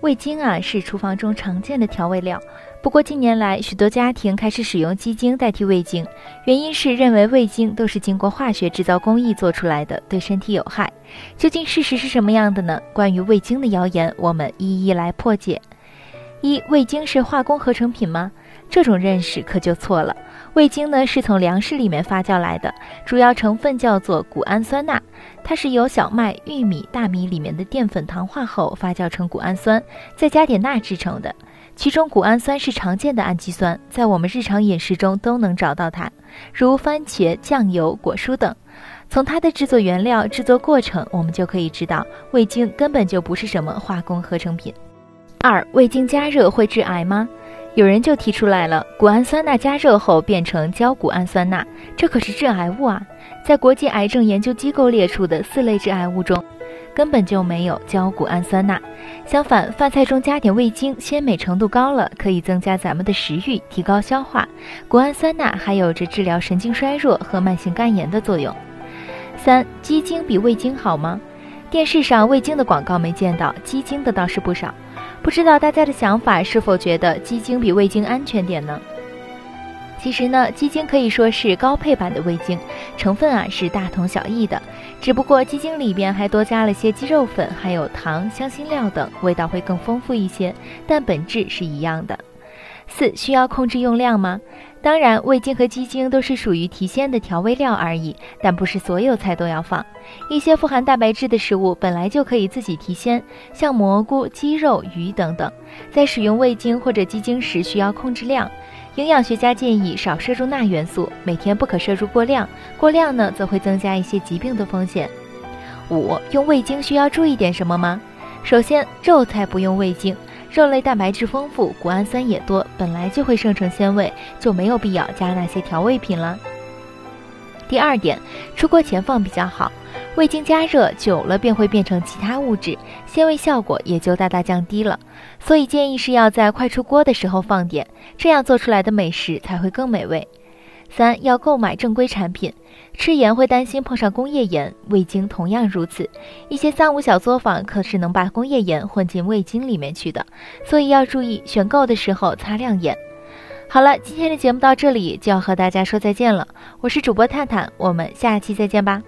味精啊，是厨房中常见的调味料。不过近年来，许多家庭开始使用鸡精代替味精，原因是认为味精都是经过化学制造工艺做出来的，对身体有害。究竟事实是什么样的呢？关于味精的谣言，我们一一来破解。一、味精是化工合成品吗？这种认识可就错了。味精呢是从粮食里面发酵来的，主要成分叫做谷氨酸钠，它是由小麦、玉米、大米里面的淀粉糖化后发酵成谷氨酸，再加点钠制成的。其中谷氨酸是常见的氨基酸，在我们日常饮食中都能找到它，如番茄、酱油、果蔬等。从它的制作原料、制作过程，我们就可以知道，味精根本就不是什么化工合成品。二、味精加热会致癌吗？有人就提出来了，谷氨酸钠加热后变成焦谷氨酸钠，这可是致癌物啊！在国际癌症研究机构列出的四类致癌物中，根本就没有焦谷氨酸钠。相反，饭菜中加点味精，鲜美程度高了，可以增加咱们的食欲，提高消化。谷氨酸钠还有着治疗神经衰弱和慢性肝炎的作用。三、鸡精比味精好吗？电视上味精的广告没见到，鸡精的倒是不少。不知道大家的想法是否觉得鸡精比味精安全点呢？其实呢，鸡精可以说是高配版的味精，成分啊是大同小异的，只不过鸡精里边还多加了些鸡肉粉，还有糖、香辛料等，味道会更丰富一些，但本质是一样的。四需要控制用量吗？当然，味精和鸡精都是属于提鲜的调味料而已，但不是所有菜都要放。一些富含蛋白质的食物本来就可以自己提鲜，像蘑菇、鸡肉、鱼等等，在使用味精或者鸡精时需要控制量。营养学家建议少摄入钠元素，每天不可摄入过量，过量呢则会增加一些疾病的风险。五用味精需要注意点什么吗？首先，肉菜不用味精。肉类蛋白质丰富，谷氨酸也多，本来就会生成鲜味，就没有必要加那些调味品了。第二点，出锅前放比较好，味精加热久了便会变成其他物质，鲜味效果也就大大降低了。所以建议是要在快出锅的时候放点，这样做出来的美食才会更美味。三要购买正规产品，吃盐会担心碰上工业盐，味精同样如此。一些三无小作坊可是能把工业盐混进味精里面去的，所以要注意选购的时候擦亮眼。好了，今天的节目到这里就要和大家说再见了，我是主播探探，我们下期再见吧。